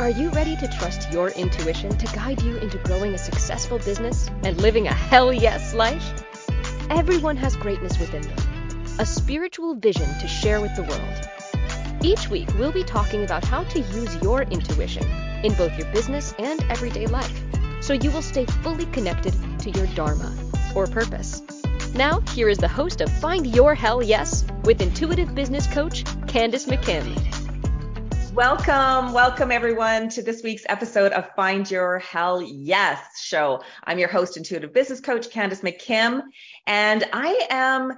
Are you ready to trust your intuition to guide you into growing a successful business and living a hell yes life? Everyone has greatness within them, a spiritual vision to share with the world. Each week, we'll be talking about how to use your intuition in both your business and everyday life so you will stay fully connected to your Dharma or purpose. Now, here is the host of Find Your Hell Yes with intuitive business coach Candace McKim. Welcome, welcome everyone to this week's episode of Find Your Hell Yes show. I'm your host, intuitive business coach Candace McKim, and I am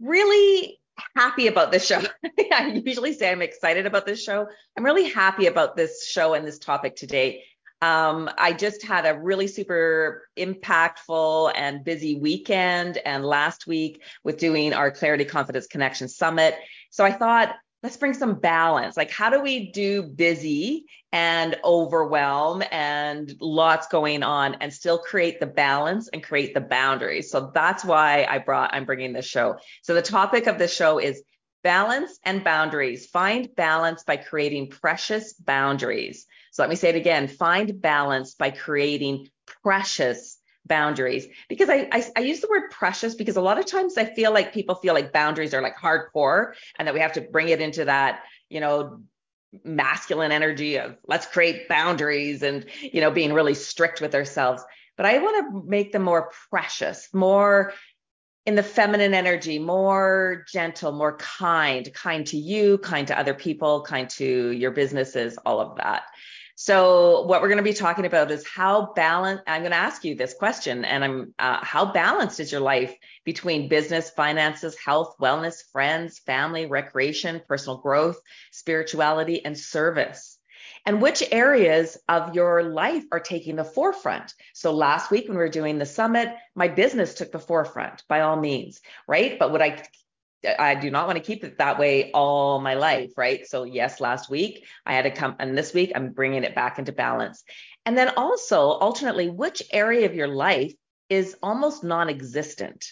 really happy about this show. I usually say I'm excited about this show. I'm really happy about this show and this topic today. Um, I just had a really super impactful and busy weekend and last week with doing our Clarity Confidence Connection Summit. So I thought let's bring some balance. Like, how do we do busy and overwhelm and lots going on and still create the balance and create the boundaries? So that's why I brought, I'm bringing this show. So the topic of this show is balance and boundaries. Find balance by creating precious boundaries. So let me say it again find balance by creating precious boundaries. Because I, I, I use the word precious because a lot of times I feel like people feel like boundaries are like hardcore and that we have to bring it into that you know masculine energy of let's create boundaries and you know being really strict with ourselves. But I want to make them more precious more in the feminine energy more gentle more kind kind to you kind to other people kind to your businesses all of that so what we're going to be talking about is how balanced. I'm going to ask you this question, and I'm uh, how balanced is your life between business, finances, health, wellness, friends, family, recreation, personal growth, spirituality, and service. And which areas of your life are taking the forefront? So last week when we were doing the summit, my business took the forefront by all means, right? But would I I do not want to keep it that way all my life, right? So yes, last week I had to come, and this week I'm bringing it back into balance. And then also, alternately, which area of your life is almost non-existent,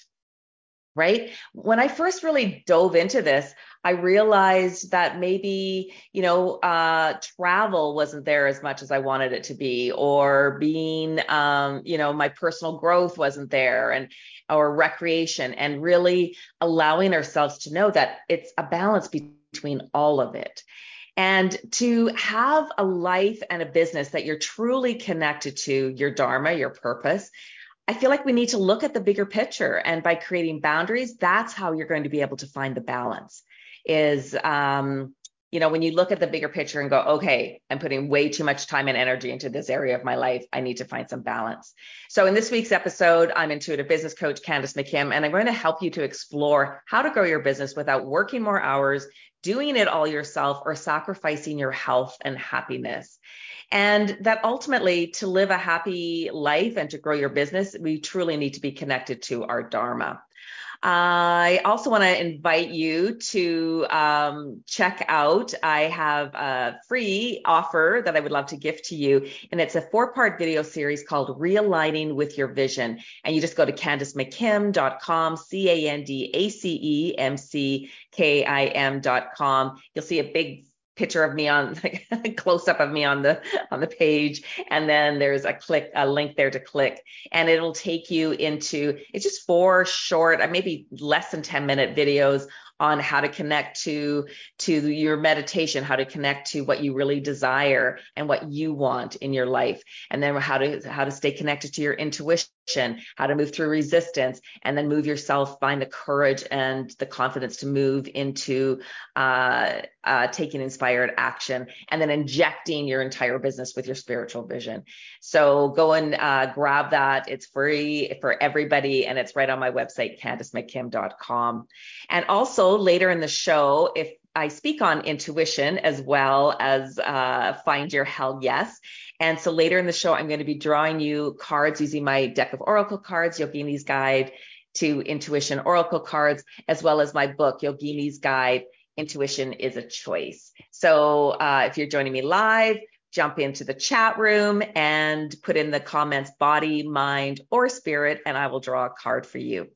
right? When I first really dove into this, I realized that maybe, you know, uh, travel wasn't there as much as I wanted it to be, or being, um, you know, my personal growth wasn't there, and or recreation, and really allowing ourselves to know that it's a balance between all of it. And to have a life and a business that you're truly connected to your Dharma, your purpose, I feel like we need to look at the bigger picture. And by creating boundaries, that's how you're going to be able to find the balance is um, you know when you look at the bigger picture and go okay i'm putting way too much time and energy into this area of my life i need to find some balance so in this week's episode i'm intuitive business coach candace mckim and i'm going to help you to explore how to grow your business without working more hours doing it all yourself or sacrificing your health and happiness and that ultimately to live a happy life and to grow your business we truly need to be connected to our dharma I also want to invite you to um, check out. I have a free offer that I would love to gift to you, and it's a four part video series called Realigning with Your Vision. And you just go to CandaceMcKim.com, C A N D A C E M C K I M.com. You'll see a big picture of me on like close up of me on the on the page and then there's a click a link there to click and it'll take you into it's just four short uh, maybe less than 10 minute videos on how to connect to to your meditation how to connect to what you really desire and what you want in your life and then how to how to stay connected to your intuition how to move through resistance and then move yourself find the courage and the confidence to move into uh, uh, taking inspired action and then injecting your entire business with your spiritual vision. So go and uh, grab that. It's free for everybody and it's right on my website candacemckim.com and also later in the show, if I speak on intuition as well as uh, find your hell yes. And so later in the show, I'm going to be drawing you cards using my deck of oracle cards, Yogini's Guide to Intuition Oracle cards, as well as my book, Yogini's Guide Intuition is a Choice. So uh, if you're joining me live, jump into the chat room and put in the comments body, mind, or spirit, and I will draw a card for you.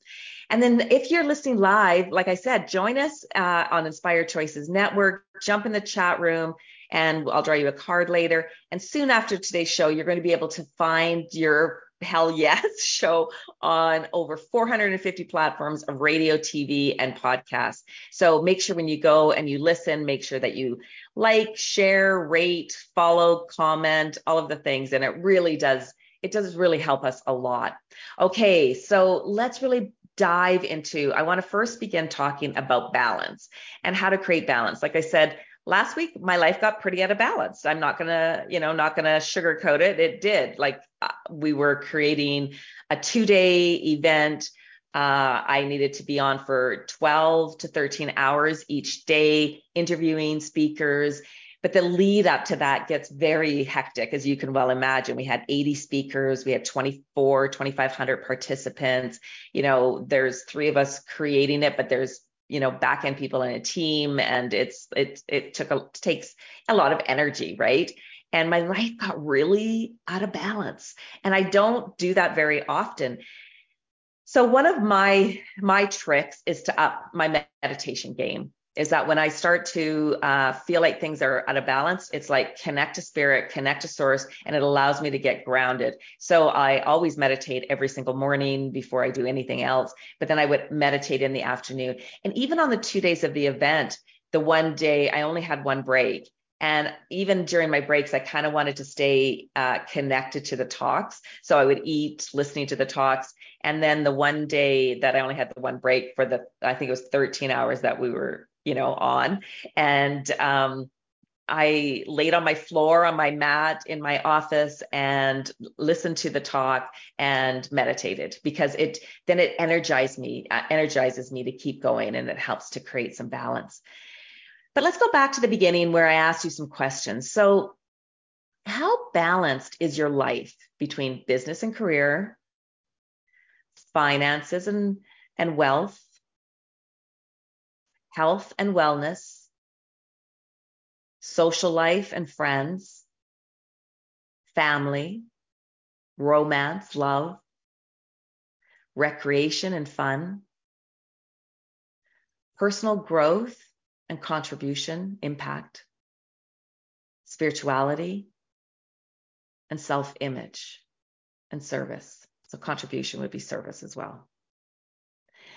And then if you're listening live, like I said, join us uh, on Inspired Choices Network, jump in the chat room and I'll draw you a card later. And soon after today's show, you're going to be able to find your Hell Yes show on over 450 platforms of radio, TV, and podcasts. So make sure when you go and you listen, make sure that you like, share, rate, follow, comment, all of the things. And it really does, it does really help us a lot. Okay, so let's really dive into, I want to first begin talking about balance and how to create balance. Like I said, last week my life got pretty out of balance. I'm not gonna you know not gonna sugarcoat it. It did. Like uh, we were creating a two day event. Uh, i needed to be on for 12 to 13 hours each day interviewing speakers but the lead up to that gets very hectic as you can well imagine. We had 80 speakers we had 24 2500 participants. You know there's three of us creating it but there's you know back end people in a team and it's it it took a takes a lot of energy right? And my life got really out of balance and i don't do that very often. So one of my my tricks is to up my meditation game is that when I start to uh, feel like things are out of balance, it's like connect to spirit, connect to source, and it allows me to get grounded. So I always meditate every single morning before I do anything else, but then I would meditate in the afternoon. And even on the two days of the event, the one day I only had one break. And even during my breaks, I kind of wanted to stay uh, connected to the talks. So I would eat listening to the talks. And then the one day that I only had the one break for the, I think it was 13 hours that we were you know, on. And um, I laid on my floor on my mat in my office and listened to the talk and meditated because it then it energized me, uh, energizes me to keep going and it helps to create some balance. But let's go back to the beginning where I asked you some questions. So, how balanced is your life between business and career, finances and, and wealth, health and wellness, social life and friends, family, romance, love, recreation and fun, personal growth and contribution, impact, spirituality, and self image and service. So, contribution would be service as well.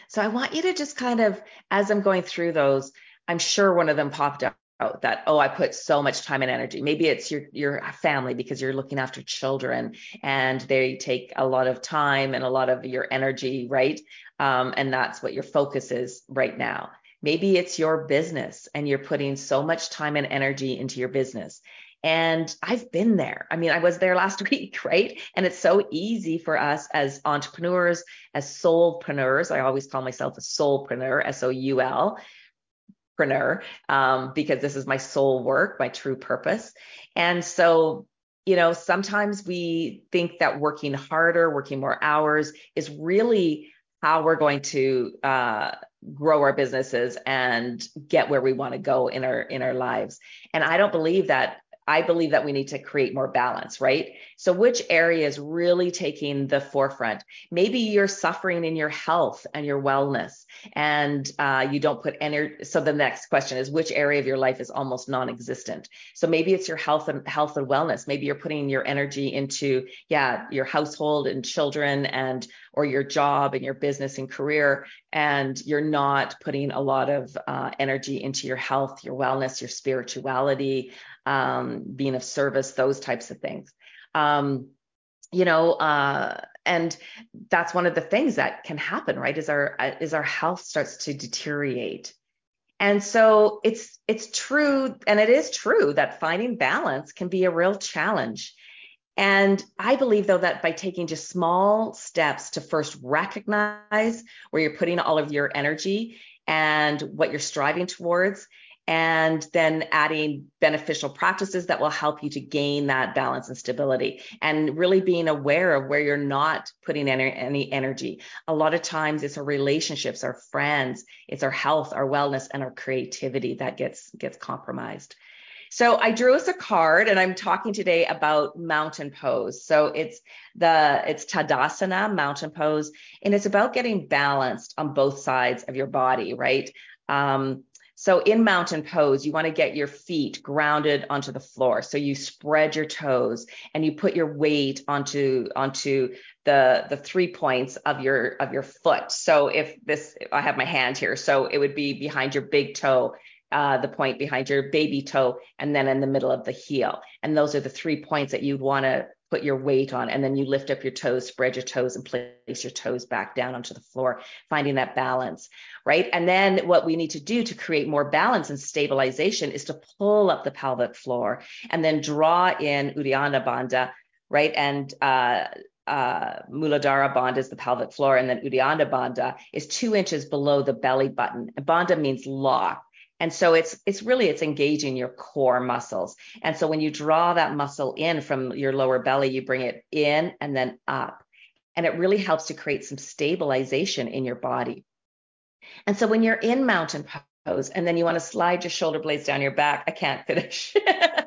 So I want you to just kind of, as I'm going through those, I'm sure one of them popped out that oh i put so much time and energy. Maybe it's your your family because you're looking after children and they take a lot of time and a lot of your energy right? Um, and that's what your focus is right now. Maybe it's your business and you're putting so much time and energy into your business and I've been there. I mean, I was there last week, right? And it's so easy for us as entrepreneurs, as soulpreneurs. I always call myself a soulpreneur, S O U L, preneur, um, because this is my soul work, my true purpose. And so, you know, sometimes we think that working harder, working more hours is really how we're going to uh, grow our businesses and get where we want to go in our in our lives and i don't believe that I believe that we need to create more balance, right? So, which area is really taking the forefront? Maybe you're suffering in your health and your wellness, and uh, you don't put energy. So, the next question is, which area of your life is almost non-existent? So, maybe it's your health and health and wellness. Maybe you're putting your energy into, yeah, your household and children, and or your job and your business and career, and you're not putting a lot of uh, energy into your health, your wellness, your spirituality um, being of service, those types of things. Um, you know, uh, and that's one of the things that can happen, right? Is our is our health starts to deteriorate. And so it's it's true, and it is true that finding balance can be a real challenge. And I believe though that by taking just small steps to first recognize where you're putting all of your energy and what you're striving towards, and then adding beneficial practices that will help you to gain that balance and stability and really being aware of where you're not putting any, energy a lot of times it's our relationships our friends it's our health our wellness and our creativity that gets gets compromised so I drew us a card and I'm talking today about mountain pose. So it's the it's Tadasana mountain pose and it's about getting balanced on both sides of your body, right? Um, So in mountain pose, you want to get your feet grounded onto the floor. So you spread your toes and you put your weight onto onto the the three points of your of your foot. So if this I have my hand here, so it would be behind your big toe uh, the point behind your baby toe, and then in the middle of the heel. And those are the three points that you'd want to put your weight on. And then you lift up your toes, spread your toes, and place your toes back down onto the floor, finding that balance, right? And then what we need to do to create more balance and stabilization is to pull up the pelvic floor and then draw in Uddiyana Bandha, right? And uh, uh, Muladhara Bandha is the pelvic floor, and then Uddiyana Bandha is two inches below the belly button. And Bandha means lock. And so it's it's really it's engaging your core muscles. And so when you draw that muscle in from your lower belly, you bring it in and then up. And it really helps to create some stabilization in your body. And so when you're in mountain pose and then you want to slide your shoulder blades down your back, I can't finish.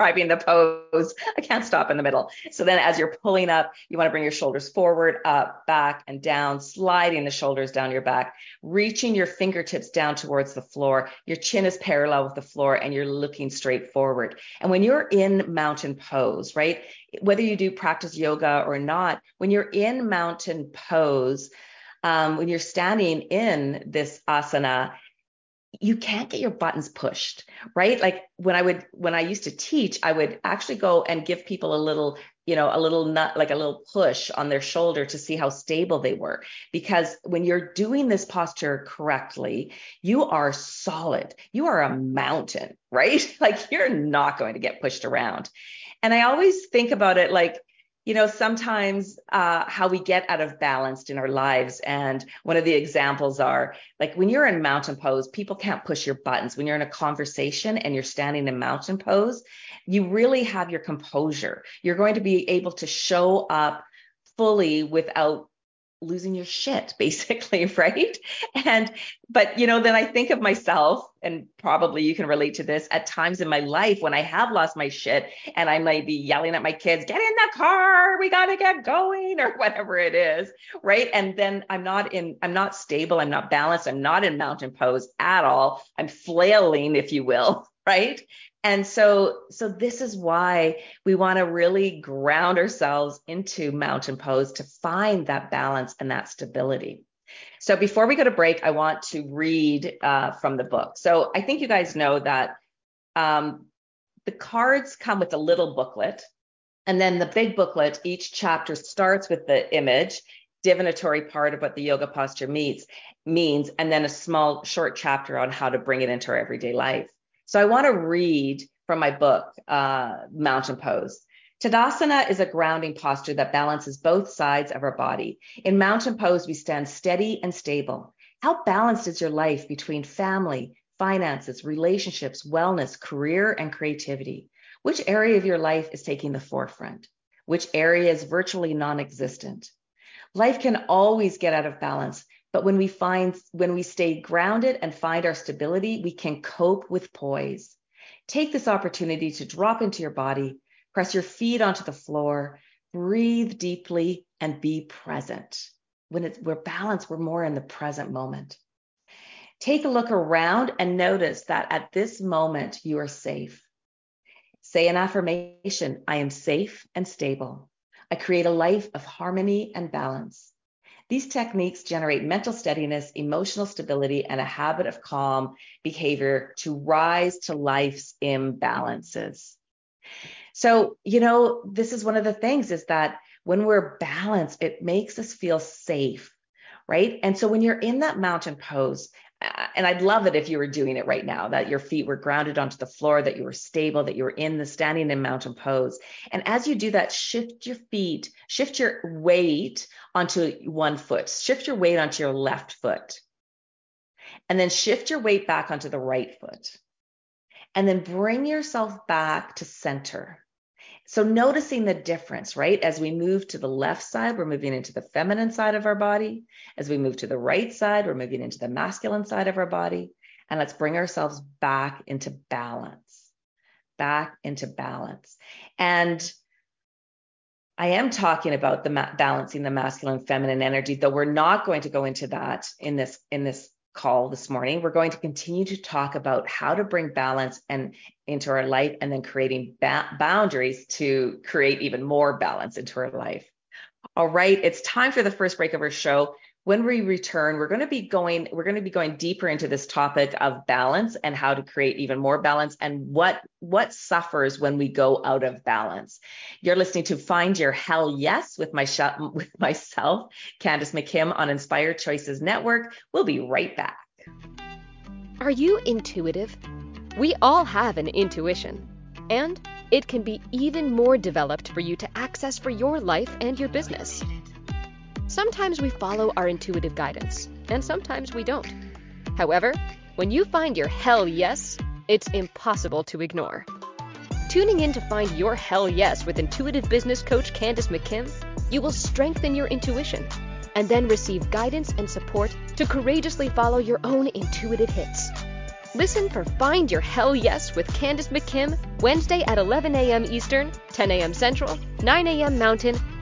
describing the pose. I can't stop in the middle. So then as you're pulling up, you want to bring your shoulders forward, up, back, and down, sliding the shoulders down your back, reaching your fingertips down towards the floor. Your chin is parallel with the floor and you're looking straight forward. And when you're in mountain pose, right? Whether you do practice yoga or not, when you're in mountain pose, um, when you're standing in this asana, you can't get your buttons pushed, right? Like when I would, when I used to teach, I would actually go and give people a little, you know, a little nut, like a little push on their shoulder to see how stable they were. Because when you're doing this posture correctly, you are solid. You are a mountain, right? Like you're not going to get pushed around. And I always think about it like, you know, sometimes uh, how we get out of balance in our lives. And one of the examples are like when you're in mountain pose, people can't push your buttons. When you're in a conversation and you're standing in mountain pose, you really have your composure. You're going to be able to show up fully without losing your shit basically right and but you know then i think of myself and probably you can relate to this at times in my life when i have lost my shit and i might be yelling at my kids get in the car we got to get going or whatever it is right? And then i'm not in i'm not stable i'm not balanced i'm not in mountain pose at all. I'm flailing if you will right? And so, so this is why we want to really ground ourselves into mountain pose to find that balance and that stability. So before we go to break, I want to read uh, from the book. So I think you guys know that um, the cards come with a little booklet, and then the big booklet. Each chapter starts with the image, divinatory part of what the yoga posture meets means, and then a small short chapter on how to bring it into our everyday life. So I want to read from my book, uh, Mountain Pose. Tadasana is a grounding posture that balances both sides of our body. In mountain pose, we stand steady and stable. How balanced is your life between family, finances, relationships, wellness, career, and creativity? Which area of your life is taking the forefront? Which area is virtually non existent? Life can always get out of balance, but when we find, when we stay grounded and find our stability, we can cope with poise. Take this opportunity to drop into your body, press your feet onto the floor, breathe deeply, and be present. When we're balanced, we're more in the present moment. Take a look around and notice that at this moment, you are safe. Say an affirmation I am safe and stable. I create a life of harmony and balance. These techniques generate mental steadiness, emotional stability, and a habit of calm behavior to rise to life's imbalances. So, you know, this is one of the things is that when we're balanced, it makes us feel safe, right? And so when you're in that mountain pose, uh, and I'd love it if you were doing it right now, that your feet were grounded onto the floor, that you were stable, that you were in the standing in mountain pose. And as you do that, shift your feet, shift your weight onto one foot, shift your weight onto your left foot, and then shift your weight back onto the right foot. And then bring yourself back to center. So noticing the difference, right? As we move to the left side, we're moving into the feminine side of our body. As we move to the right side, we're moving into the masculine side of our body. And let's bring ourselves back into balance, back into balance. And I am talking about the ma- balancing the masculine feminine energy, though we're not going to go into that in this in this call this morning, we're going to continue to talk about how to bring balance and into our life and then creating ba- boundaries to create even more balance into our life. All right, it's time for the first break of our show when we return we're going to be going we're going to be going deeper into this topic of balance and how to create even more balance and what what suffers when we go out of balance. You're listening to find your hell yes with my with myself candace mckim on inspired choices network. We'll be right back. Are you intuitive? We all have an intuition and it can be even more developed for you to access for your life and your business Sometimes we follow our intuitive guidance, and sometimes we don't. However, when you find your hell yes, it's impossible to ignore. Tuning in to find your hell yes with intuitive business coach Candace McKim, you will strengthen your intuition and then receive guidance and support to courageously follow your own intuitive hits. Listen for Find Your Hell Yes with Candace McKim, Wednesday at 11 a.m. Eastern, 10 a.m. Central, 9 a.m. Mountain,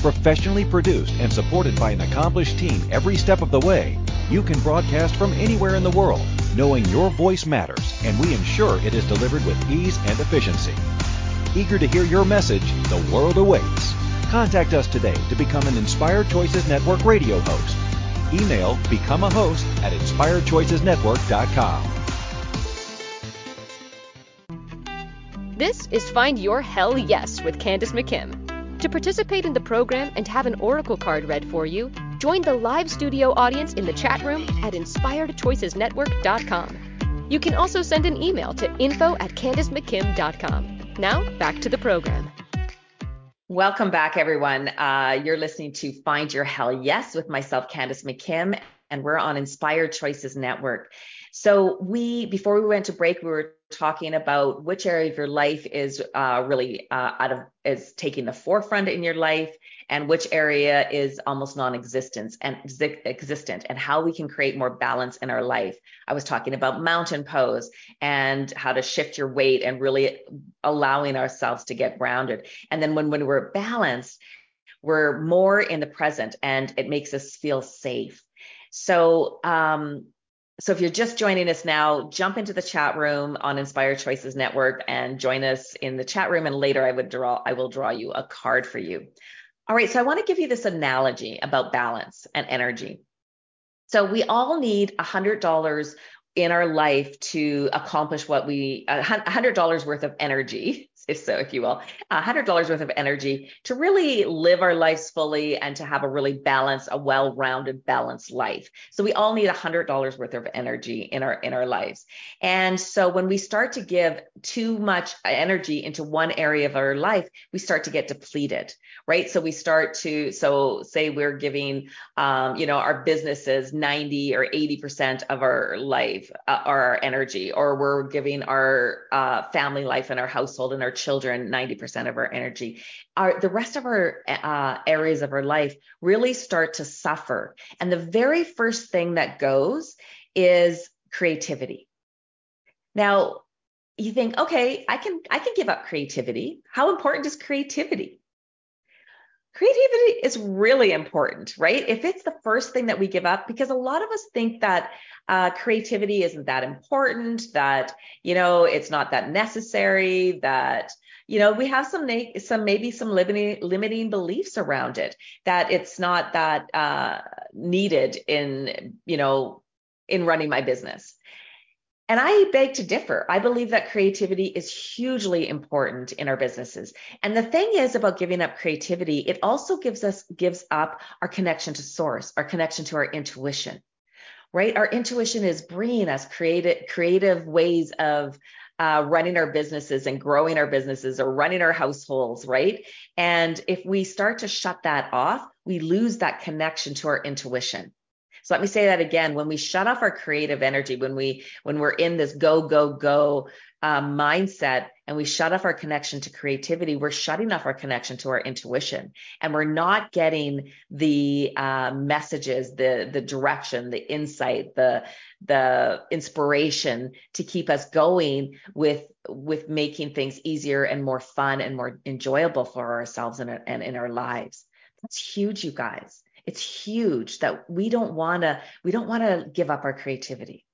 Professionally produced and supported by an accomplished team every step of the way, you can broadcast from anywhere in the world, knowing your voice matters, and we ensure it is delivered with ease and efficiency. Eager to hear your message, the world awaits. Contact us today to become an Inspired Choices Network radio host. Email become a host at inspiredchoicesnetwork.com. This is Find Your Hell Yes with Candace McKim. To participate in the program and have an oracle card read for you, join the live studio audience in the chat room at inspiredchoicesnetwork.com. You can also send an email to info at candacemckim.com. Now, back to the program. Welcome back, everyone. Uh, you're listening to Find Your Hell Yes with myself, Candace McKim, and we're on Inspired Choices Network. So we, before we went to break, we were talking about which area of your life is uh, really uh, out of is taking the forefront in your life, and which area is almost non-existent and existent, and how we can create more balance in our life. I was talking about mountain pose and how to shift your weight and really allowing ourselves to get grounded. And then when when we're balanced, we're more in the present, and it makes us feel safe. So um, so if you're just joining us now, jump into the chat room on Inspired Choices Network and join us in the chat room. And later I would draw, I will draw you a card for you. All right. So I want to give you this analogy about balance and energy. So we all need a hundred dollars in our life to accomplish what we, a hundred dollars worth of energy if so, if you will, $100 worth of energy to really live our lives fully and to have a really balanced, a well-rounded, balanced life. So we all need $100 worth of energy in our in our lives. And so when we start to give too much energy into one area of our life, we start to get depleted, right? So we start to, so say we're giving, um, you know, our businesses 90 or 80% of our life, uh, our energy, or we're giving our uh, family life and our household and our children 90% of our energy our the rest of our uh, areas of our life really start to suffer. And the very first thing that goes is creativity. Now you think okay i can i can give up creativity. How important is creativity creativity is really important, right? If it's the first thing that we give up, because a lot of us think that uh, creativity isn't that important, that, you know, it's not that necessary, that, you know, we have some, some maybe some limiting, limiting beliefs around it, that it's not that uh, needed in, you know, in running my business. And I beg to differ. I believe that creativity is hugely important in our businesses. And the thing is about giving up creativity, it also gives us gives up our connection to source, our connection to our intuition. Right? Our intuition is bringing us creative creative ways of uh, running our businesses and growing our businesses or running our households, right? And if we start to shut that off, we lose that connection to our intuition. So let me say that again. When we shut off our creative energy, when we when we're in this go go go uh, mindset and we shut off our connection to creativity, we're shutting off our connection to our intuition, and we're not getting the uh, messages, the the direction, the insight, the the inspiration to keep us going with with making things easier and more fun and more enjoyable for ourselves and, and in our lives. That's huge, you guys. It's huge that we don't want to we don't want to give up our creativity.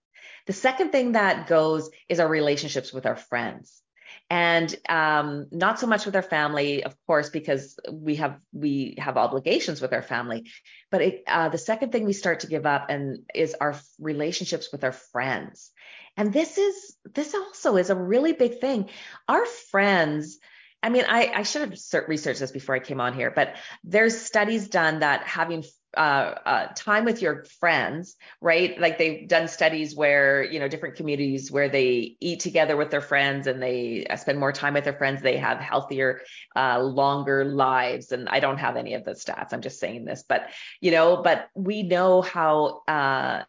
The second thing that goes is our relationships with our friends and um, not so much with our family, of course, because we have we have obligations with our family. But it, uh, the second thing we start to give up and is our relationships with our friends, and this is this also is a really big thing. Our friends. I mean, I, I should have researched this before I came on here, but there's studies done that having uh, uh, time with your friends, right? Like they've done studies where, you know, different communities where they eat together with their friends and they uh, spend more time with their friends, they have healthier, uh, longer lives. And I don't have any of the stats. I'm just saying this, but, you know, but we know how, uh,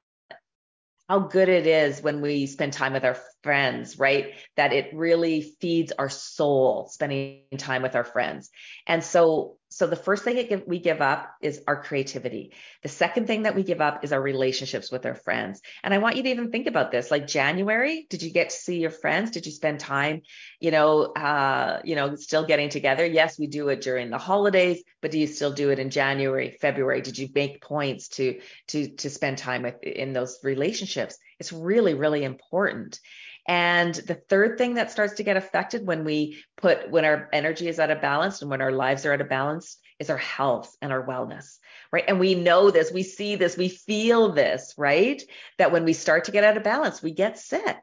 how good it is when we spend time with our friends, right? That it really feeds our soul spending time with our friends. And so so the first thing we give up is our creativity. The second thing that we give up is our relationships with our friends. And I want you to even think about this. Like January, did you get to see your friends? Did you spend time, you know, uh, you know, still getting together? Yes, we do it during the holidays, but do you still do it in January, February? Did you make points to to to spend time with in those relationships? It's really, really important. And the third thing that starts to get affected when we put, when our energy is out of balance and when our lives are out of balance is our health and our wellness, right? And we know this, we see this, we feel this, right? That when we start to get out of balance, we get sick.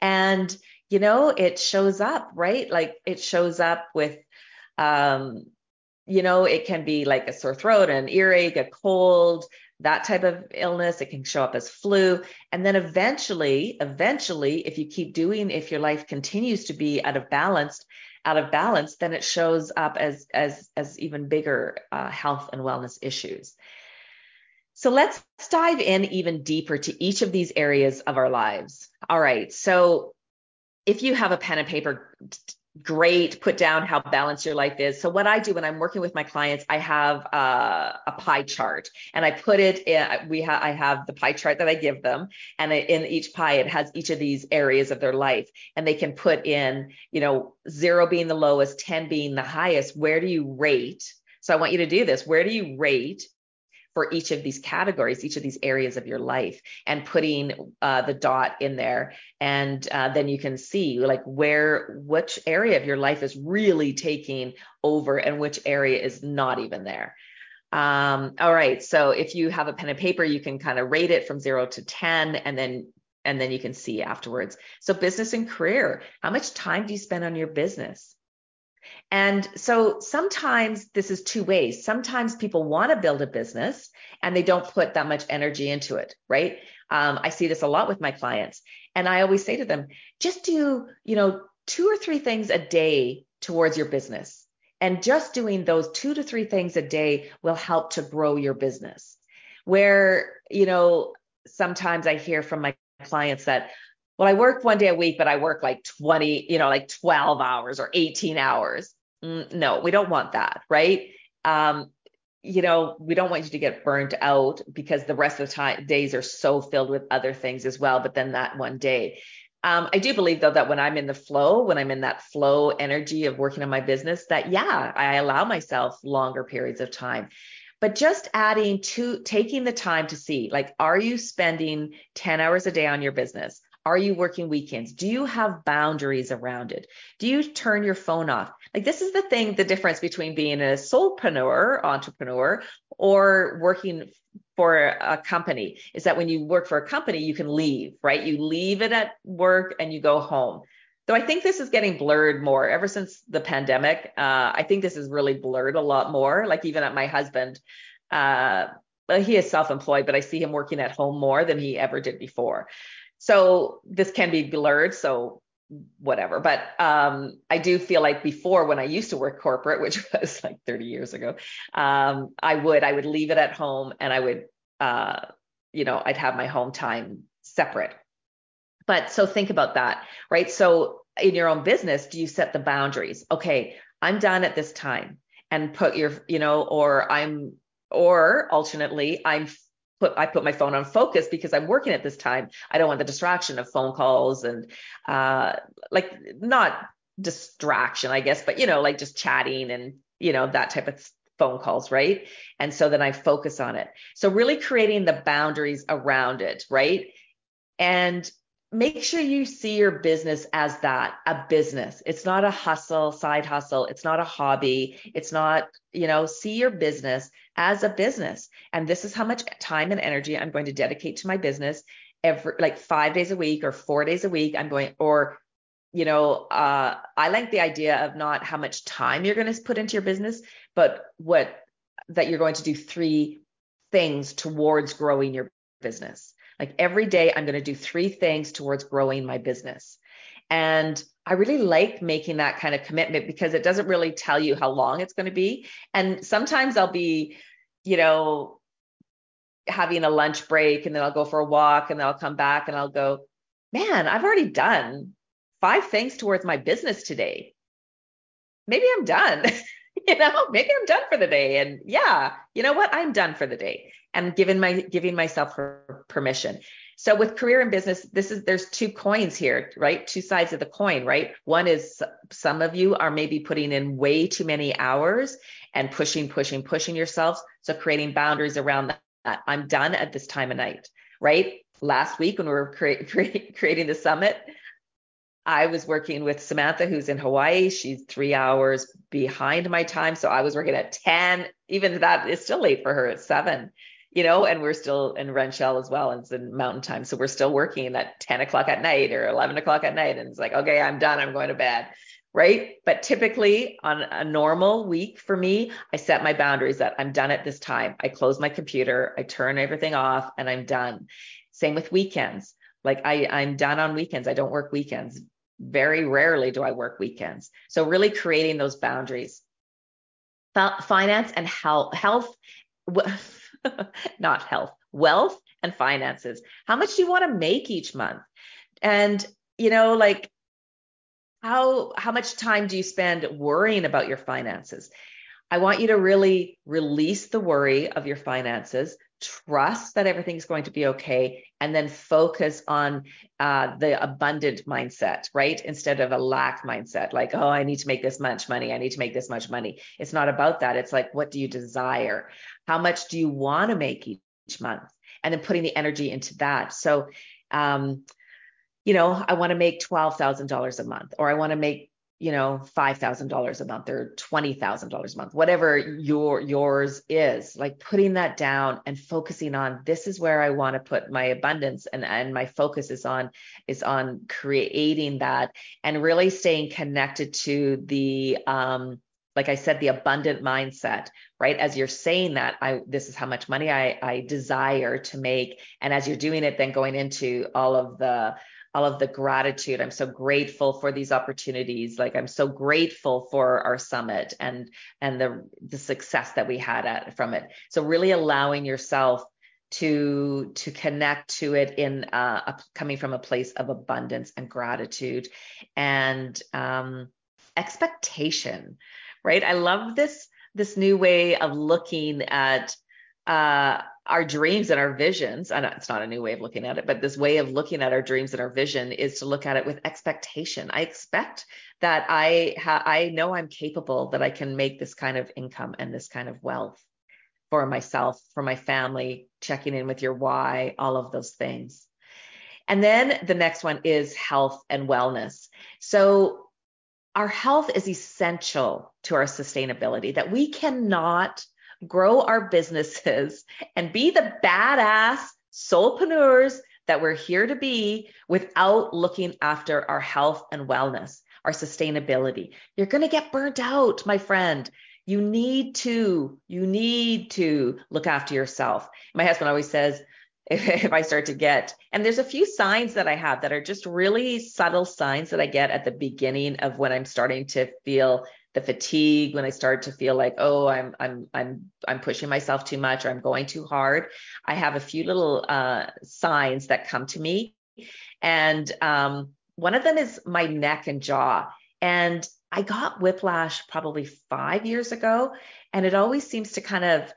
And, you know, it shows up, right? Like it shows up with, um, you know, it can be like a sore throat, an earache, a cold, that type of illness. It can show up as flu. And then eventually, eventually, if you keep doing, if your life continues to be out of balance, out of balance, then it shows up as as as even bigger uh, health and wellness issues. So let's dive in even deeper to each of these areas of our lives. All right. So if you have a pen and paper, great put down how balanced your life is. So what i do when i'm working with my clients i have uh, a pie chart and i put it in we have i have the pie chart that i give them and in each pie it has each of these areas of their life and they can put in you know zero being the lowest 10 being the highest. Where do you rate? So i want you to do this. Where do you rate for each of these categories, each of these areas of your life, and putting uh, the dot in there. And uh, then you can see like where, which area of your life is really taking over and which area is not even there. Um, all right. So if you have a pen and paper, you can kind of rate it from zero to 10 and then and then you can see afterwards. So business and career, how much time do you spend on your business? And so sometimes this is two ways. Sometimes people want to build a business and they don't put that much energy into it, right? Um, I see this a lot with my clients. And I always say to them, just do, you know, two or three things a day towards your business. And just doing those two to three things a day will help to grow your business. Where, you know, sometimes I hear from my clients that, well, I work one day a week, but I work like 20, you know, like 12 hours or 18 hours. Mm, no, we don't want that, right? Um, you know, we don't want you to get burnt out because the rest of the time days are so filled with other things as well. But then that one day, um, I do believe though that when I'm in the flow, when I'm in that flow energy of working on my business, that yeah, I allow myself longer periods of time. But just adding to taking the time to see, like, are you spending 10 hours a day on your business? Are you working weekends? Do you have boundaries around it? Do you turn your phone off? Like this is the thing, the difference between being a solopreneur, entrepreneur, or working for a company is that when you work for a company, you can leave, right? You leave it at work and you go home. Though I think this is getting blurred more ever since the pandemic. Uh, I think this is really blurred a lot more. Like even at my husband, uh, he is self-employed, but I see him working at home more than he ever did before. So this can be blurred. So whatever. But um, I do feel like before when I used to work corporate, which was like 30 years ago, um, I would I would leave it at home and I would uh, you know I'd have my home time separate. But so think about that, right? So in your own business do you set the boundaries? Okay, I'm done at this time and put your, you know, or I'm, or alternately, I'm put, I put my phone on focus because I'm working at this time. I don't want the distraction of phone calls and, uh, like not distraction, I guess, but you know, like just chatting and, you know, that type of phone calls, right? And so then I focus on it. So really creating the boundaries around it, right? And make sure you see your business as that a business. It's not a hustle side hustle. It's not a hobby. It's not you know see your business as a business. And this is how much time and energy i'm going to dedicate to my business every like 5 days a week or 4 days a week. I'm going or you know uh i like the idea of not how much time you're going to put into your business but what that you're going to do three things towards growing your business like every day, I'm going to do three things towards growing my business. And I really like making that kind of commitment because it doesn't really tell you how long it's going to be. And sometimes I'll be, you know, having a lunch break and then I'll go for a walk and then I'll come back and I'll go, man, I've already done five things towards my business today. Maybe I'm done. you know, maybe I'm done for the day. And yeah, you know what? I'm done for the day and giving my giving myself permission. So with career and business, this is there's two coins here, right? Two sides of the coin, right? One is some of you are maybe putting in way too many hours and pushing, pushing, pushing yourselves. So creating boundaries around that. I'm done at this time of night, right? Last week when we were cre- cre- creating the summit, I was working with Samantha, who's in Hawaii. She's three hours behind my time. So I was working at 10. Even that is still late for her at seven, you know, and we're still in Renshell as well. And it's in mountain time. So we're still working at 10 o'clock at night or 11 o'clock at night. And it's like, okay, I'm done. I'm going to bed. Right. But typically on a normal week for me, I set my boundaries that I'm done at this time. I close my computer, I turn everything off, and I'm done. Same with weekends. Like I, I'm done on weekends. I don't work weekends. Very rarely do I work weekends. So really creating those boundaries. Finance and health, health, not health, wealth and finances. How much do you want to make each month? And you know, like how how much time do you spend worrying about your finances? I want you to really release the worry of your finances, trust that everything's going to be okay, and then focus on uh, the abundant mindset, right? Instead of a lack mindset, like, oh, I need to make this much money. I need to make this much money. It's not about that. It's like, what do you desire? How much do you want to make each month? And then putting the energy into that. So, um, you know, I want to make $12,000 a month, or I want to make you know, $5,000 a month or $20,000 a month, whatever your yours is, like putting that down and focusing on this is where I want to put my abundance and and my focus is on is on creating that and really staying connected to the um like I said, the abundant mindset, right? As you're saying that, I this is how much money I, I desire to make. And as you're doing it, then going into all of the all of the gratitude. I'm so grateful for these opportunities. Like I'm so grateful for our summit and and the the success that we had at from it. So really allowing yourself to to connect to it in uh, a, coming from a place of abundance and gratitude and um, expectation, right? I love this this new way of looking at uh, our dreams and our visions, and it's not a new way of looking at it, but this way of looking at our dreams and our vision is to look at it with expectation. I expect that I ha- I know I'm capable that I can make this kind of income and this kind of wealth for myself, for my family, checking in with your why, all of those things. And then the next one is health and wellness. So our health is essential to our sustainability that we cannot grow our businesses, and be the badass soulpreneurs that we're here to be without looking after our health and wellness, our sustainability. You're going to get burnt out, my friend. You need to, you need to look after yourself. My husband always says, if, if I start to get, and there's a few signs that I have that are just really subtle signs that I get at the beginning of when I'm starting to feel the fatigue when i start to feel like oh i'm i'm i'm i'm pushing myself too much or i'm going too hard i have a few little uh, signs that come to me and um, one of them is my neck and jaw. And I got whiplash probably five years ago. And it always seems to kind of,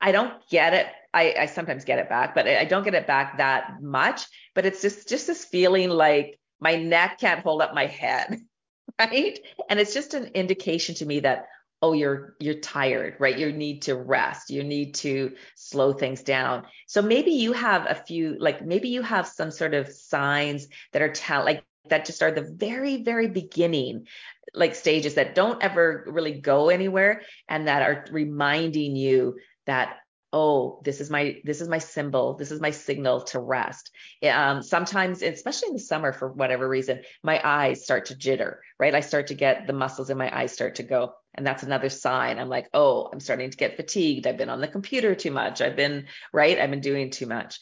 I don't get it. I, I sometimes get it back, but I don't get it back that much. But it's just just this feeling like my neck can't hold up my head, right? And it's just an indication to me that oh you're you're tired right? You need to rest. You need to slow things down. So maybe you have a few like maybe you have some sort of signs that are tell like that just are the very very beginning like stages that don't ever really go anywhere and that are reminding you that oh this is my this is my symbol this is my signal to rest. Um, sometimes especially in the summer for whatever reason my eyes start to jitter right? I start to get the muscles in my eyes start to go and that's another sign. I'm like oh i'm starting to get fatigued. I've been on the computer too much. I've been right? I've been doing too much.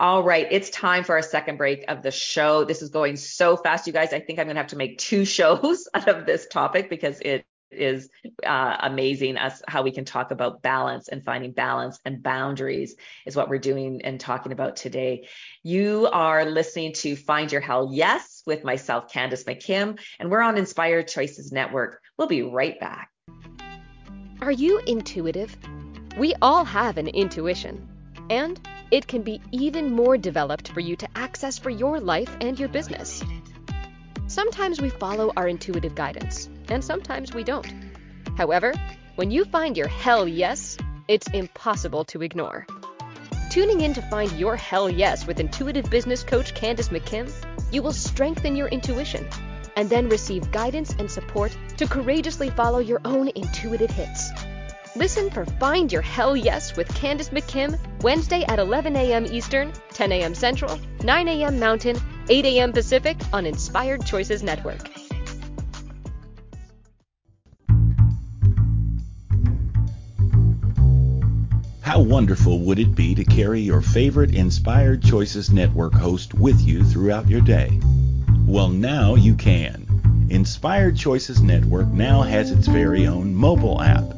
All right, it's time for our second break of the show. This is going so fast, you guys. I think I'm going to have to make two shows out of this topic because it is uh, amazing us how we can talk about balance and finding balance and boundaries is what we're doing and talking about today. You are listening to Find Your Hell Yes with myself, Candace McKim, and we're on Inspired Choices Network. We'll be right back. Are you intuitive? We all have an intuition, and it can be even more developed for you to access for your life and your business. Sometimes we follow our intuitive guidance, and sometimes we don't. However, when you find your hell yes, it's impossible to ignore. Tuning in to find your hell yes with intuitive business coach Candace McKim, you will strengthen your intuition and then receive guidance and support to courageously follow your own intuitive hits. Listen for Find Your Hell Yes with Candace McKim, Wednesday at 11 a.m. Eastern, 10 a.m. Central, 9 a.m. Mountain, 8 a.m. Pacific on Inspired Choices Network. How wonderful would it be to carry your favorite Inspired Choices Network host with you throughout your day? Well, now you can. Inspired Choices Network now has its very own mobile app.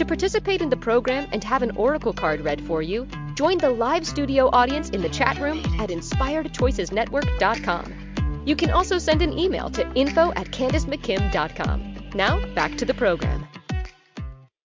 To participate in the program and have an oracle card read for you, join the live studio audience in the chat room at inspiredchoicesnetwork.com. You can also send an email to info at candacemckim.com. Now, back to the program.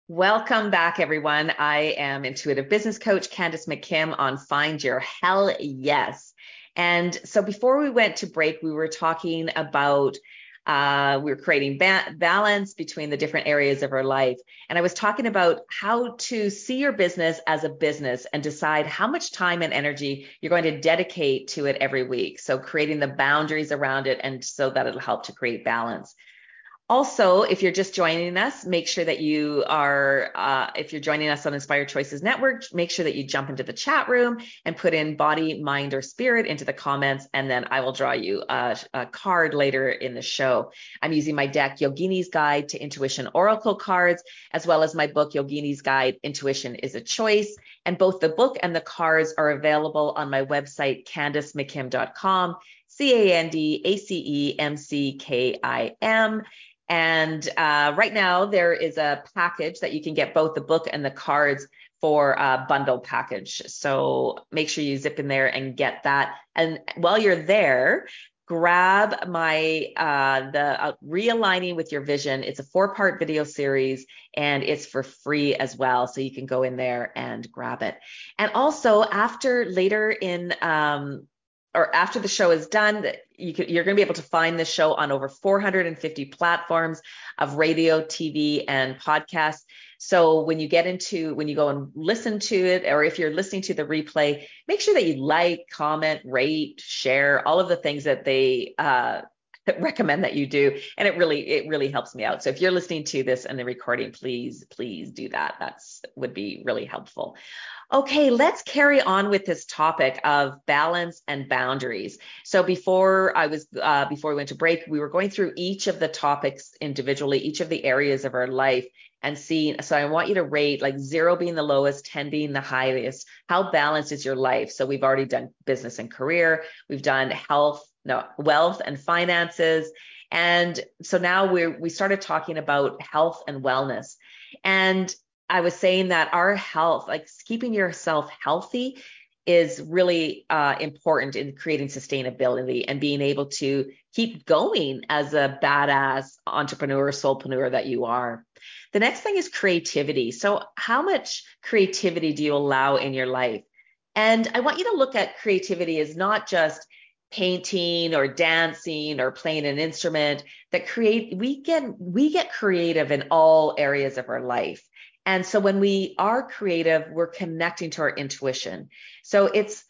Welcome back, everyone. I am intuitive business coach Candace McKim on Find Your Hell Yes. And so before we went to break, we were talking about uh, we are creating ba- balance between the different areas of our life. And I was talking about how to see your business as a business and decide how much time and energy you're going to dedicate to it every week. So creating the boundaries around it and so that it'll help to create balance. Also, if you're just joining us, make sure that you are, uh, if you're joining us on Inspired Choices Network, make sure that you jump into the chat room and put in body, mind, or spirit into the comments, and then I will draw you a, a card later in the show. I'm using my deck, Yogini's Guide to Intuition Oracle cards, as well as my book, Yogini's Guide Intuition is a Choice. And both the book and the cards are available on my website, candacemckim.com. C A N D A C E M C K I M. And uh, right now, there is a package that you can get both the book and the cards for a bundle package. So make sure you zip in there and get that. And while you're there, grab my uh, the uh, realigning with your vision. It's a four part video series and it's for free as well. So you can go in there and grab it. And also after later in um, or after the show is done, you can, you're going to be able to find the show on over 450 platforms of radio, TV, and podcasts. So when you get into, when you go and listen to it, or if you're listening to the replay, make sure that you like, comment, rate, share, all of the things that they, uh, recommend that you do. And it really, it really helps me out. So if you're listening to this and the recording, please, please do that. That's would be really helpful. Okay, let's carry on with this topic of balance and boundaries. So before I was, uh, before we went to break, we were going through each of the topics individually, each of the areas of our life and seeing. So I want you to rate like zero being the lowest, 10 being the highest. How balanced is your life? So we've already done business and career. We've done health, no, wealth and finances. And so now we're, we started talking about health and wellness. And I was saying that our health, like keeping yourself healthy, is really uh, important in creating sustainability and being able to keep going as a badass entrepreneur, soulpreneur that you are. The next thing is creativity. So, how much creativity do you allow in your life? And I want you to look at creativity as not just painting or dancing or playing an instrument that create we get we get creative in all areas of our life and so when we are creative, we're connecting to our intuition. So it's,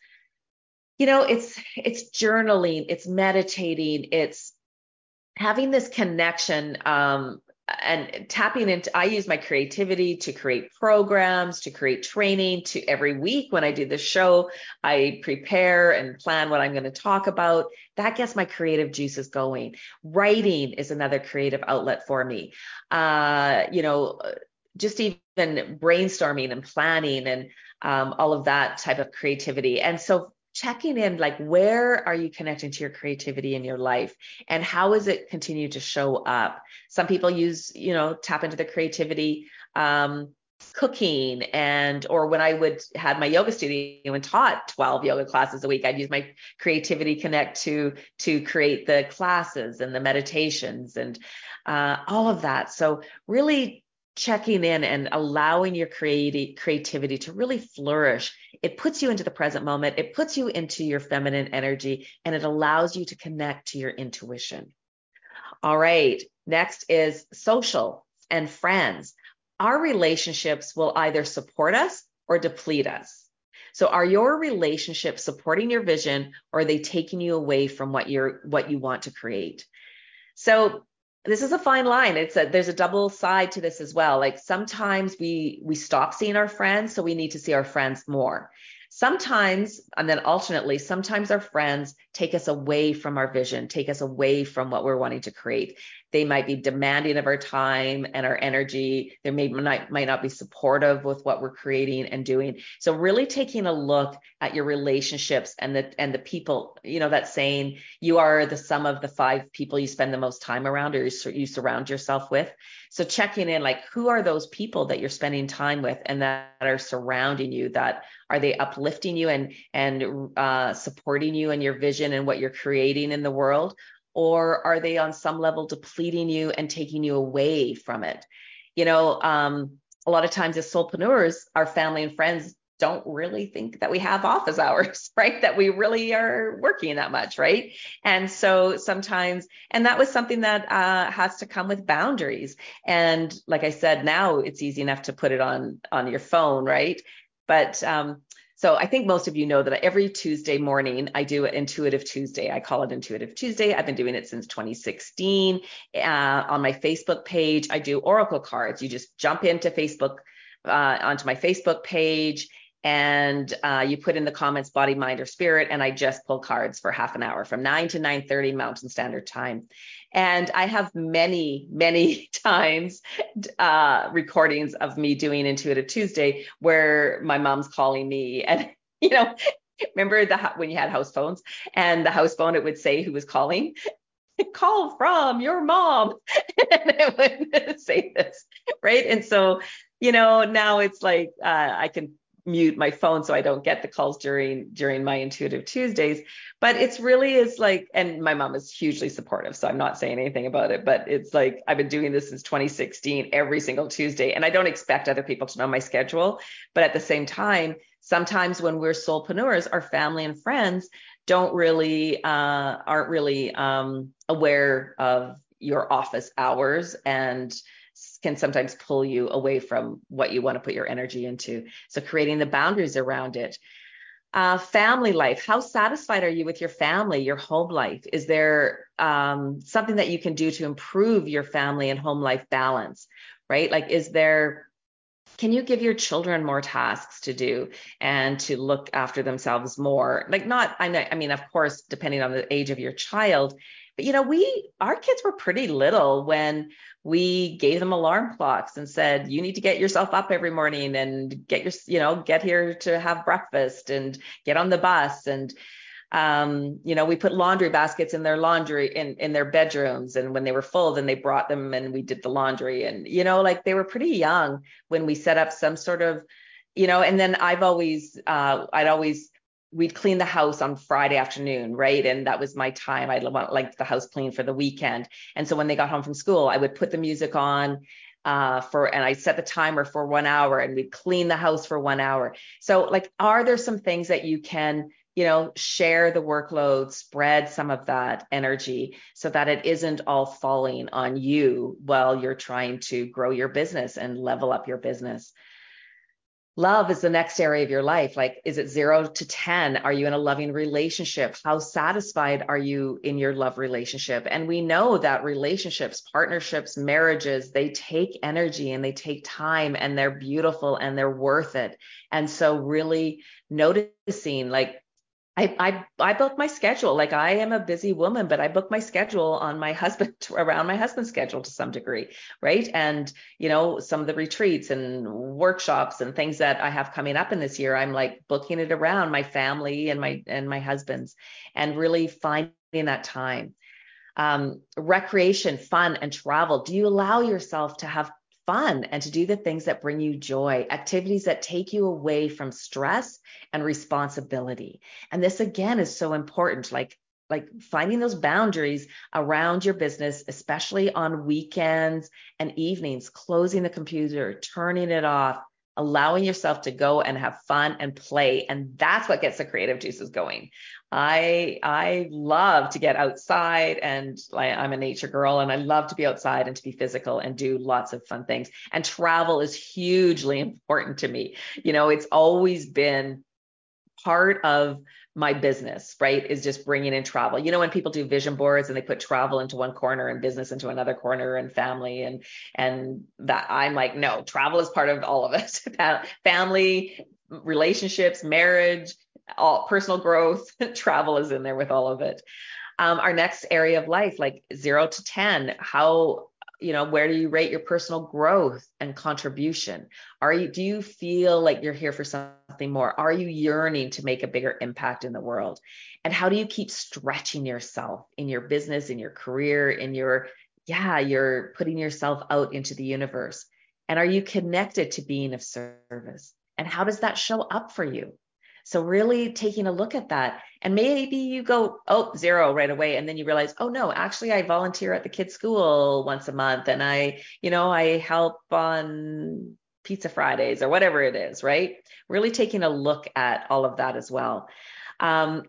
you know, it's it's journaling, it's meditating, it's having this connection um, and tapping into i use my creativity to create programs to create training to every week when i do the show i prepare and plan what i'm going to talk about. That gets my creative juices going. Writing is another creative outlet for me. Uh, you know just even brainstorming and planning and um, all of that type of creativity. And so checking in like where are you connecting to your creativity in your life? And how is it continue to show up? Some people use you know tap into the creativity um, cooking and or when i would had my yoga studio and taught 12 yoga classes a week i'd use my creativity connect to to create the classes and the meditations and uh, all of that. So really checking in and allowing your creati- creativity to really flourish. It puts you into the present moment, it puts you into your feminine energy, and it allows you to connect to your intuition. All right, next is social and friends. Our relationships will either support us or deplete us. So are your relationships supporting your vision or are they taking you away from what you're what you want to create? So this is a fine line. It's a there's a double side to this as well. Like sometimes we we stop seeing our friends so we need to see our friends more sometimes and then alternately sometimes our friends take us away from our vision take us away from what we're wanting to create. They might be demanding of our time and our energy. They may might, might not be supportive with what we're creating and doing. So really taking a look at your relationships and the and the people you know that saying you are the sum of the five people you spend the most time around or you surround yourself with so checking in like who are those people that you're spending time with and that are surrounding you that are they uplifting you and and uh, supporting you and your vision and what you're creating in the world or are they on some level depleting you and taking you away from it? You know, um, a lot of times as soulpreneurs, our family and friends don't really think that we have office hours, right? That we really are working that much, right? And so sometimes, and that was something that uh, has to come with boundaries. And like I said, now it's easy enough to put it on on your phone, right? But um, so I think most of you know that every Tuesday morning I do Intuitive Tuesday. I call it Intuitive Tuesday. I've been doing it since 2016. Uh, on my Facebook page, I do oracle cards. You just jump into Facebook, uh, onto my Facebook page, and uh, you put in the comments body mind or spirit and i just pull cards for half an hour from 9 to 9.30 mountain standard time. And i have many many times uh, recordings of me doing intuitive tuesday where my mom's calling me and you know remember the when you had house phones and the house phone it would say who was calling? Call from your mom. And it would say this right? And so you know now it's like uh, i can mute my phone so I don't get the calls during during my intuitive Tuesdays. But it's really is like, and my mom is hugely supportive, so I'm not saying anything about it. But it's like I've been doing this since 2016 every single Tuesday, and I don't expect other people to know my schedule. But at the same time, sometimes when we're soulpreneurs, our family and friends don't really uh, aren't really um, aware of your office hours and can sometimes pull you away from what you want to put your energy into. So creating the boundaries around it. Uh, family life. How satisfied are you with your family, your home life? Is there um, something that you can do to improve your family and home life balance? Right? Like, is there can you give your children more tasks to do and to look after themselves more like not i know i mean of course depending on the age of your child but you know we our kids were pretty little when we gave them alarm clocks and said you need to get yourself up every morning and get your you know get here to have breakfast and get on the bus and um, you know, we put laundry baskets in their laundry in in their bedrooms, and when they were full, then they brought them and we did the laundry. And you know, like they were pretty young when we set up some sort of, you know. And then I've always, uh, I'd always we'd clean the house on Friday afternoon, right? And that was my time. I'd want like the house clean for the weekend. And so when they got home from school, I would put the music on uh, for, and I set the timer for one hour and we'd clean the house for one hour. So like, are there some things that you can you know, share the workload, spread some of that energy so that it isn't all falling on you while you're trying to grow your business and level up your business. Love is the next area of your life. Like, is it zero to 10? Are you in a loving relationship? How satisfied are you in your love relationship? And we know that relationships, partnerships, marriages, they take energy and they take time and they're beautiful and they're worth it. And so, really noticing, like, I, I I book my schedule. Like I am a busy woman, but I book my schedule on my husband around my husband's schedule to some degree, right? And you know, some of the retreats and workshops and things that I have coming up in this year, I'm like booking it around my family and my and my husband's, and really finding that time. Um, recreation, fun, and travel. Do you allow yourself to have fun and to do the things that bring you joy, activities that take you away from stress and responsibility. And this again is so important like like finding those boundaries around your business, especially on weekends and evenings, closing the computer, turning it off, allowing yourself to go and have fun and play. And that's what gets the creative juices going. I i love to get outside and i'm a nature girl and i love to be outside and to be physical and do lots of fun things. And travel is hugely important to me. You know it's always been part of my business, right, is just bringing in travel. You know, when people do vision boards and they put travel into one corner and business into another corner and family and and that I'm like, no, travel is part of all of it. family, relationships, marriage, all personal growth, travel is in there with all of it. Um, our next area of life, like zero to 10, how you know where do you rate your personal growth and contribution? Are you do you feel like you're here for something more? Are you yearning to make a bigger impact in the world? And how do you keep stretching yourself in your business in your career in your yeah you're putting yourself out into the universe? And are you connected to being of service? And how does that show up for you so really taking a look at that and maybe you go, oh, zero right away. And then you realize, oh no, actually I volunteer at the kids school once a month and I, you know, I help on pizza Fridays or whatever it is, right? Really taking a look at all of that as well. Um,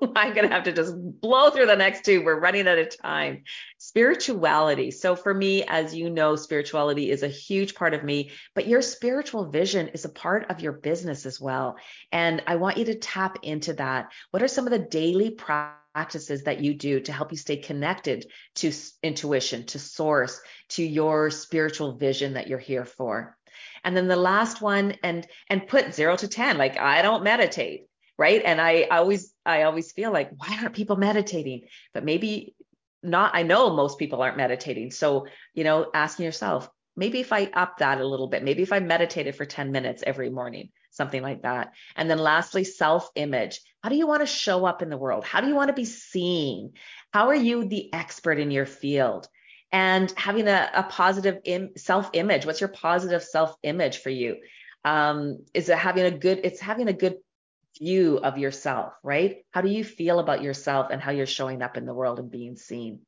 I'm going to have to just blow through the next two. We're running out of time. Spirituality. So, for me, as you know, spirituality is a huge part of me, but your spiritual vision is a part of your business as well. And I want you to tap into that. What are some of the daily practices that you do to help you stay connected to intuition, to source, to your spiritual vision that you're here for? And then the last one, and and put zero to 10. Like, I don't meditate right? And i always i always feel like why aren't people meditating? But maybe not i know most people aren't meditating. So you know asking yourself maybe if i up that a little bit maybe if i meditated for 10 minutes every morning something like that. And then lastly self image how do you want to show up in the world? How do you want to be seen? How are you the expert in your field? And having a, a positive Im- self image what's your positive self image for you? Um, is it having a good it's having a good view of yourself, right? How do you feel about yourself and how you're showing up in the world and being seen?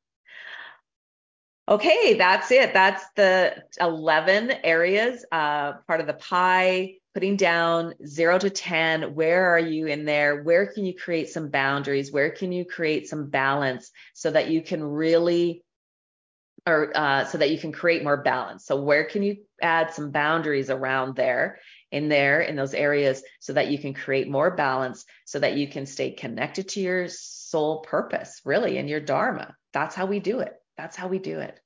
Okay, that's it. That's the 11 areas, uh, part of the pie, putting down zero to 10. Where are you in there? Where can you create some boundaries? Where can you create some balance so that you can really or uh, so that you can create more balance. So where can you add some boundaries around there in there in those areas so that you can create more balance so that you can stay connected to your soul purpose really and your dharma. That's how we do it. That's how we do it.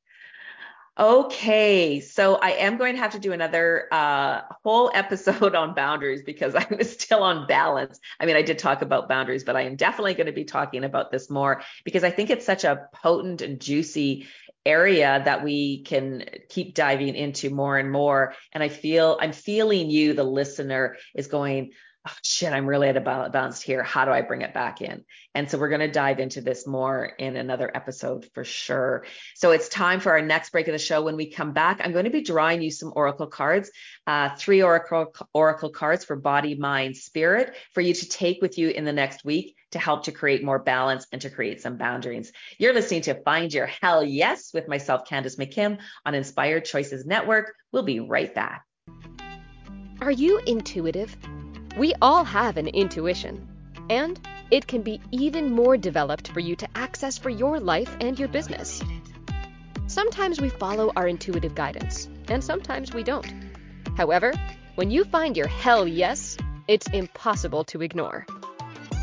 Okay, so I am going to have to do another uh, whole episode on boundaries because I was still on balance. I mean, I did talk about boundaries, but I am definitely going to be talking about this more because I think it's such a potent and juicy area that we can keep diving into more and more. And I feel I'm feeling you, the listener, is going, oh, shit, I'm really at a balance here. How do I bring it back in? And so we're going to dive into this more in another episode for sure. So it's time for our next break of the show. When we come back, I'm going to be drawing you some oracle cards, uh, three oracle oracle cards for body, mind, spirit, for you to take with you in the next week to help to create more balance and to create some boundaries. You're listening to Find Your Hell Yes with myself, Candace McKim, on Inspired Choices Network. We'll be right back. Are you intuitive? We all have an intuition, and it can be even more developed for you to access for your life and your business. Sometimes we follow our intuitive guidance, and sometimes we don't. However, when you find your hell yes, it's impossible to ignore.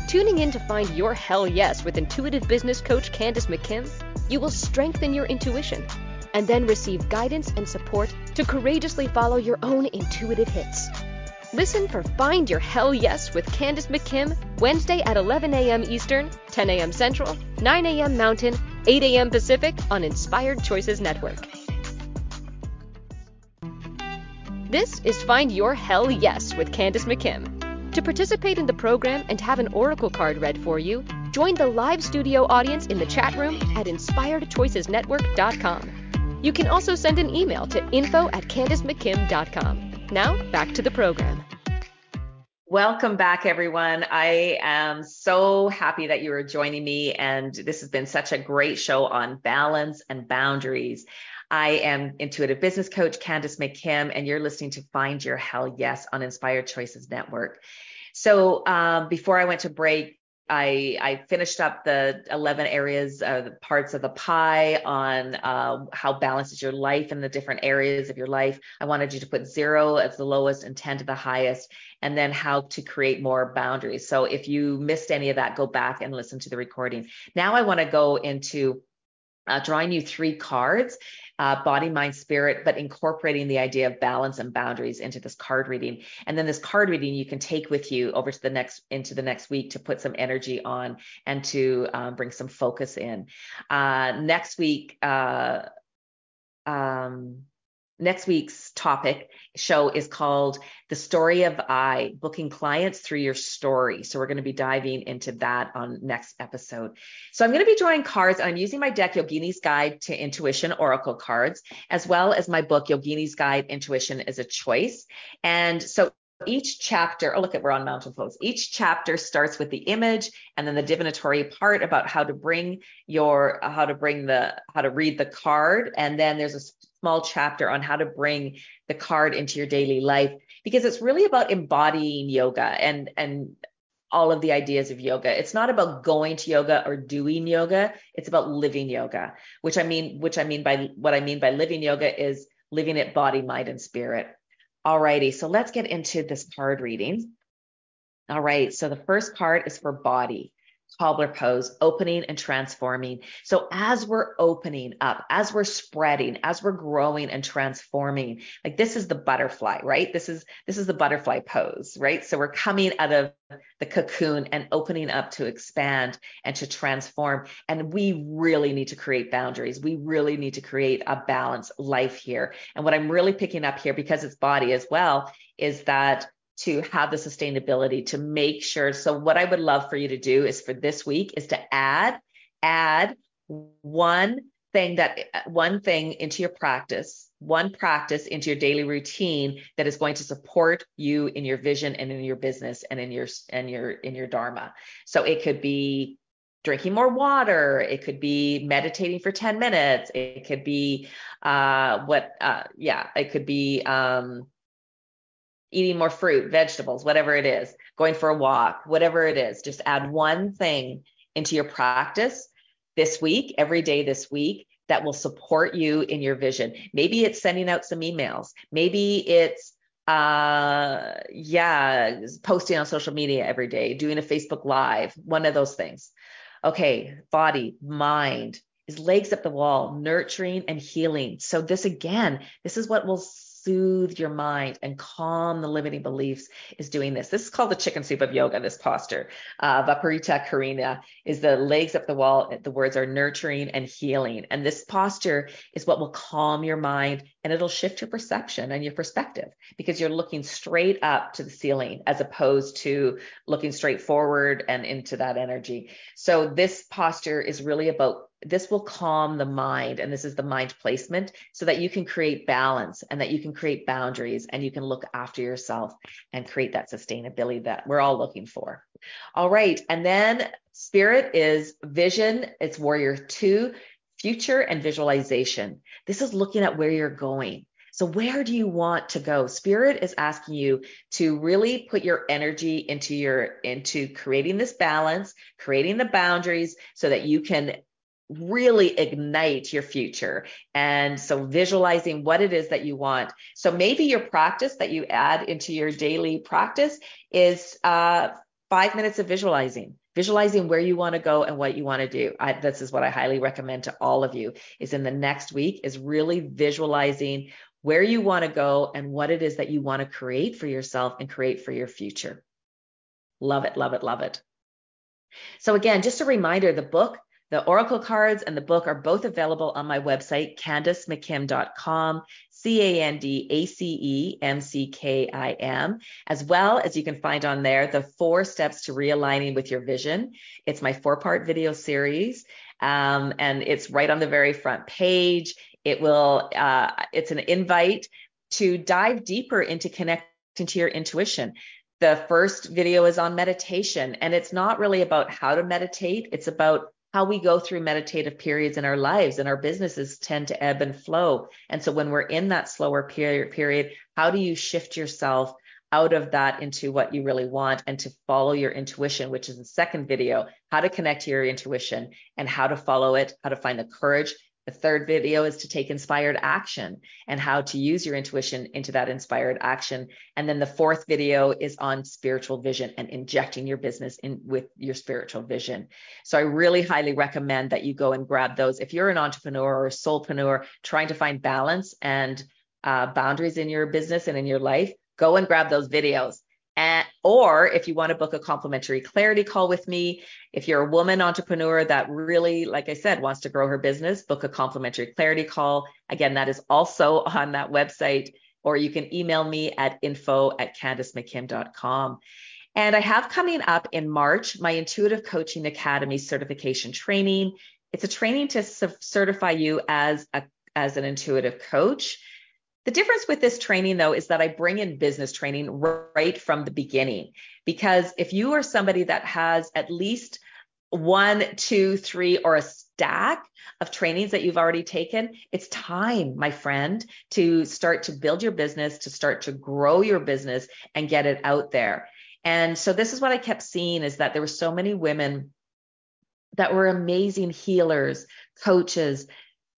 Tuning in to find your hell yes with intuitive business coach Candace McKim, you will strengthen your intuition and then receive guidance and support to courageously follow your own intuitive hits. Listen for Find Your Hell Yes with Candace McKim, Wednesday at 11 a.m. Eastern, 10 a.m. Central, 9 a.m. Mountain, 8 a.m. Pacific on Inspired Choices Network. This is Find Your Hell Yes with Candace McKim. To participate in the program and have an oracle card read for you, join the live studio audience in the chat room at inspiredchoicesnetwork.com. You can also send an email to info at candacemckim.com. Now, back to the program. Welcome back, everyone. I am so happy that you are joining me, and this has been such a great show on balance and boundaries. I am intuitive business coach Candace McKim, and you're listening to Find Your Hell Yes on Inspired Choices Network. So, um, before I went to break, I, I finished up the 11 areas, of uh, parts of the pie on uh, how balanced is your life in the different areas of your life. I wanted you to put zero as the lowest and 10 to the highest, and then how to create more boundaries. So if you missed any of that, go back and listen to the recording. Now I want to go into uh, drawing you three cards uh, body, mind, spirit, but incorporating the idea of balance and boundaries into this card reading. And then this card reading you can take with you over to the next into the next week to put some energy on and to um, bring some focus in. Uh, next week, uh, um, next week's topic show is called The Story of I, booking clients through your story. So we're going to be diving into that on next episode. So I'm going to be drawing cards. I'm using my deck Yogini's Guide to Intuition Oracle cards, as well as my book Yogini's Guide Intuition is a Choice. And so each chapter, oh, look at we're on mountain flows. Each chapter starts with the image and then the divinatory part about how to bring your, how to bring the, how to read the card. And then there's a small chapter on how to bring the card into your daily life because it's really about embodying yoga and and all of the ideas of yoga. It's not about going to yoga or doing yoga. It's about living yoga, which I mean, which I mean by what I mean by living yoga is living it body, mind, and spirit. Alrighty, so let's get into this card reading. All right, so the first card is for body cobbler pose, opening and transforming. So as we're opening up, as we're spreading, as we're growing and transforming, like this is the butterfly, right? This is this is the butterfly pose, right? So we're coming out of the cocoon and opening up to expand and to transform. And we really need to create boundaries. We really need to create a balanced life here. And what I'm really picking up here, because it's body as well, is that to have the sustainability to make sure. So what I would love for you to do is for this week is to add, add one thing that one thing into your practice, one practice into your daily routine that is going to support you in your vision and in your business and in your and your in your dharma. So it could be drinking more water it could be meditating for 10 minutes it could be uh what uh yeah it could be um eating more fruit, vegetables, whatever it is, going for a walk, whatever it is, just add one thing into your practice this week, every day this week that will support you in your vision. Maybe it's sending out some emails. Maybe it's uh yeah posting on social media every day doing a facebook live one of those things okay body mind is legs up the wall nurturing and healing so this again this is what will soothe your mind and calm the limiting beliefs is doing this. This is called the chicken soup of yoga, this posture. Uh, Viparita Karani is the legs up the wall. The words are nurturing and healing. And this posture is what will calm your mind and it'll shift your perception and your perspective because you're looking straight up to the ceiling as opposed to looking straight forward and into that energy. So this posture is really about this will calm the mind and this is the mind placement so that you can create balance and that you can create boundaries and you can look after yourself and create that sustainability that we're all looking for. All right and then spirit is vision it's warrior 2 future and visualization. This is looking at where you're going. So where do you want to go? Spirit is asking you to really put your energy into your into creating this balance, creating the boundaries so that you can really ignite your future. And so visualizing what it is that you want. So maybe your practice that you add into your daily practice is uh, five minutes of visualizing visualizing where you want to go and what you want to do I, this is what i highly recommend to all of you is in the next week is really visualizing where you want to go and what it is that you want to create for yourself and create for your future love it love it love it so again just a reminder the book the Oracle cards and the book are both available on my website, candacemckim.com, C A N D A C E M C K I M, as well as you can find on there the four steps to realigning with your vision. It's my four part video series, um, and it's right on the very front page. It will, uh, it's an invite to dive deeper into connecting to your intuition. The first video is on meditation, and it's not really about how to meditate, it's about how we go through meditative periods in our lives and our businesses tend to ebb and flow. And so when we're in that slower period, period, how do you shift yourself out of that into what you really want and to follow your intuition, which is the second video, how to connect to your intuition and how to follow it, how to find the courage the third video is to take inspired action and how to use your intuition into that inspired action. And then the fourth video is on spiritual vision and injecting your business in with your spiritual vision. So I really highly recommend that you go and grab those. If you're an entrepreneur or a soulpreneur trying to find balance and uh, boundaries in your business and in your life, go and grab those videos. And, or if you want to book a complimentary clarity call with me, if you're a woman entrepreneur that really, like I said, wants to grow her business, book a complimentary clarity call. Again, that is also on that website, or you can email me at info at candacemckim.com. And I have coming up in March my Intuitive Coaching Academy certification training. It's a training to certify you as a as an intuitive coach. The difference with this training, though, is that I bring in business training right from the beginning. Because if you are somebody that has at least one, two, three, or a stack of trainings that you've already taken, it's time, my friend, to start to build your business, to start to grow your business and get it out there. And so this is what I kept seeing is that there were so many women that were amazing healers, coaches,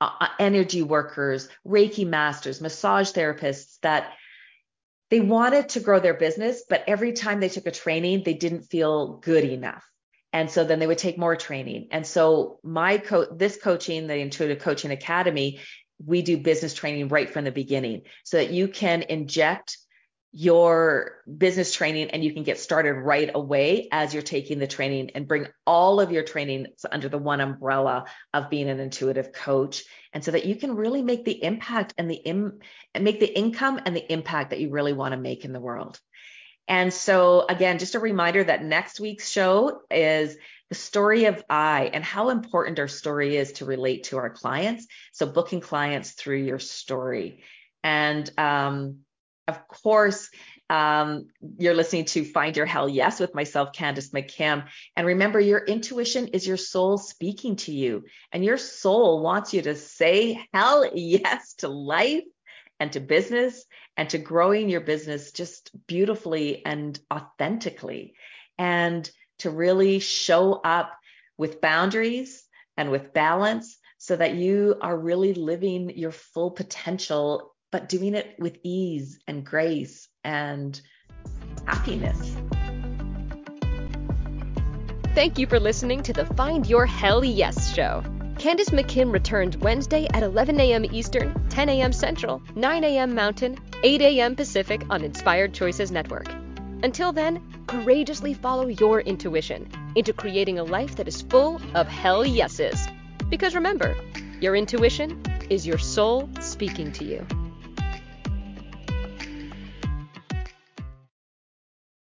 uh, uh, energy workers, Reiki masters, massage therapists that they wanted to grow their business, but every time they took a training, they didn't feel good enough. And so then they would take more training. And so my co- this coaching, the Intuitive Coaching Academy, we do business training right from the beginning so that you can inject your business training and you can get started right away as you're taking the training and bring all of your training under the one umbrella of being an intuitive coach and so that you can really make the impact and the Im- and make the income and the impact that you really want to make in the world. And so again, just a reminder that next week's show is the story of I and how important our story is to relate to our clients. So booking clients through your story. And um, of course, um, you're listening to Find Your Hell Yes with myself, Candace McKim. And remember, your intuition is your soul speaking to you, and your soul wants you to say hell yes to life and to business and to growing your business just beautifully and authentically, and to really show up with boundaries and with balance so that you are really living your full potential, but doing it with ease and grace and happiness. Thank you for listening to the Find Your Hell Yes show. Candace McKim returns Wednesday at 11 a.m. Eastern, 10 a.m. Central, 9 a.m. Mountain, 8 a.m. Pacific on Inspired Choices Network. Until then, courageously follow your intuition into creating a life that is full of hell yeses. Because remember, your intuition is your soul speaking to you.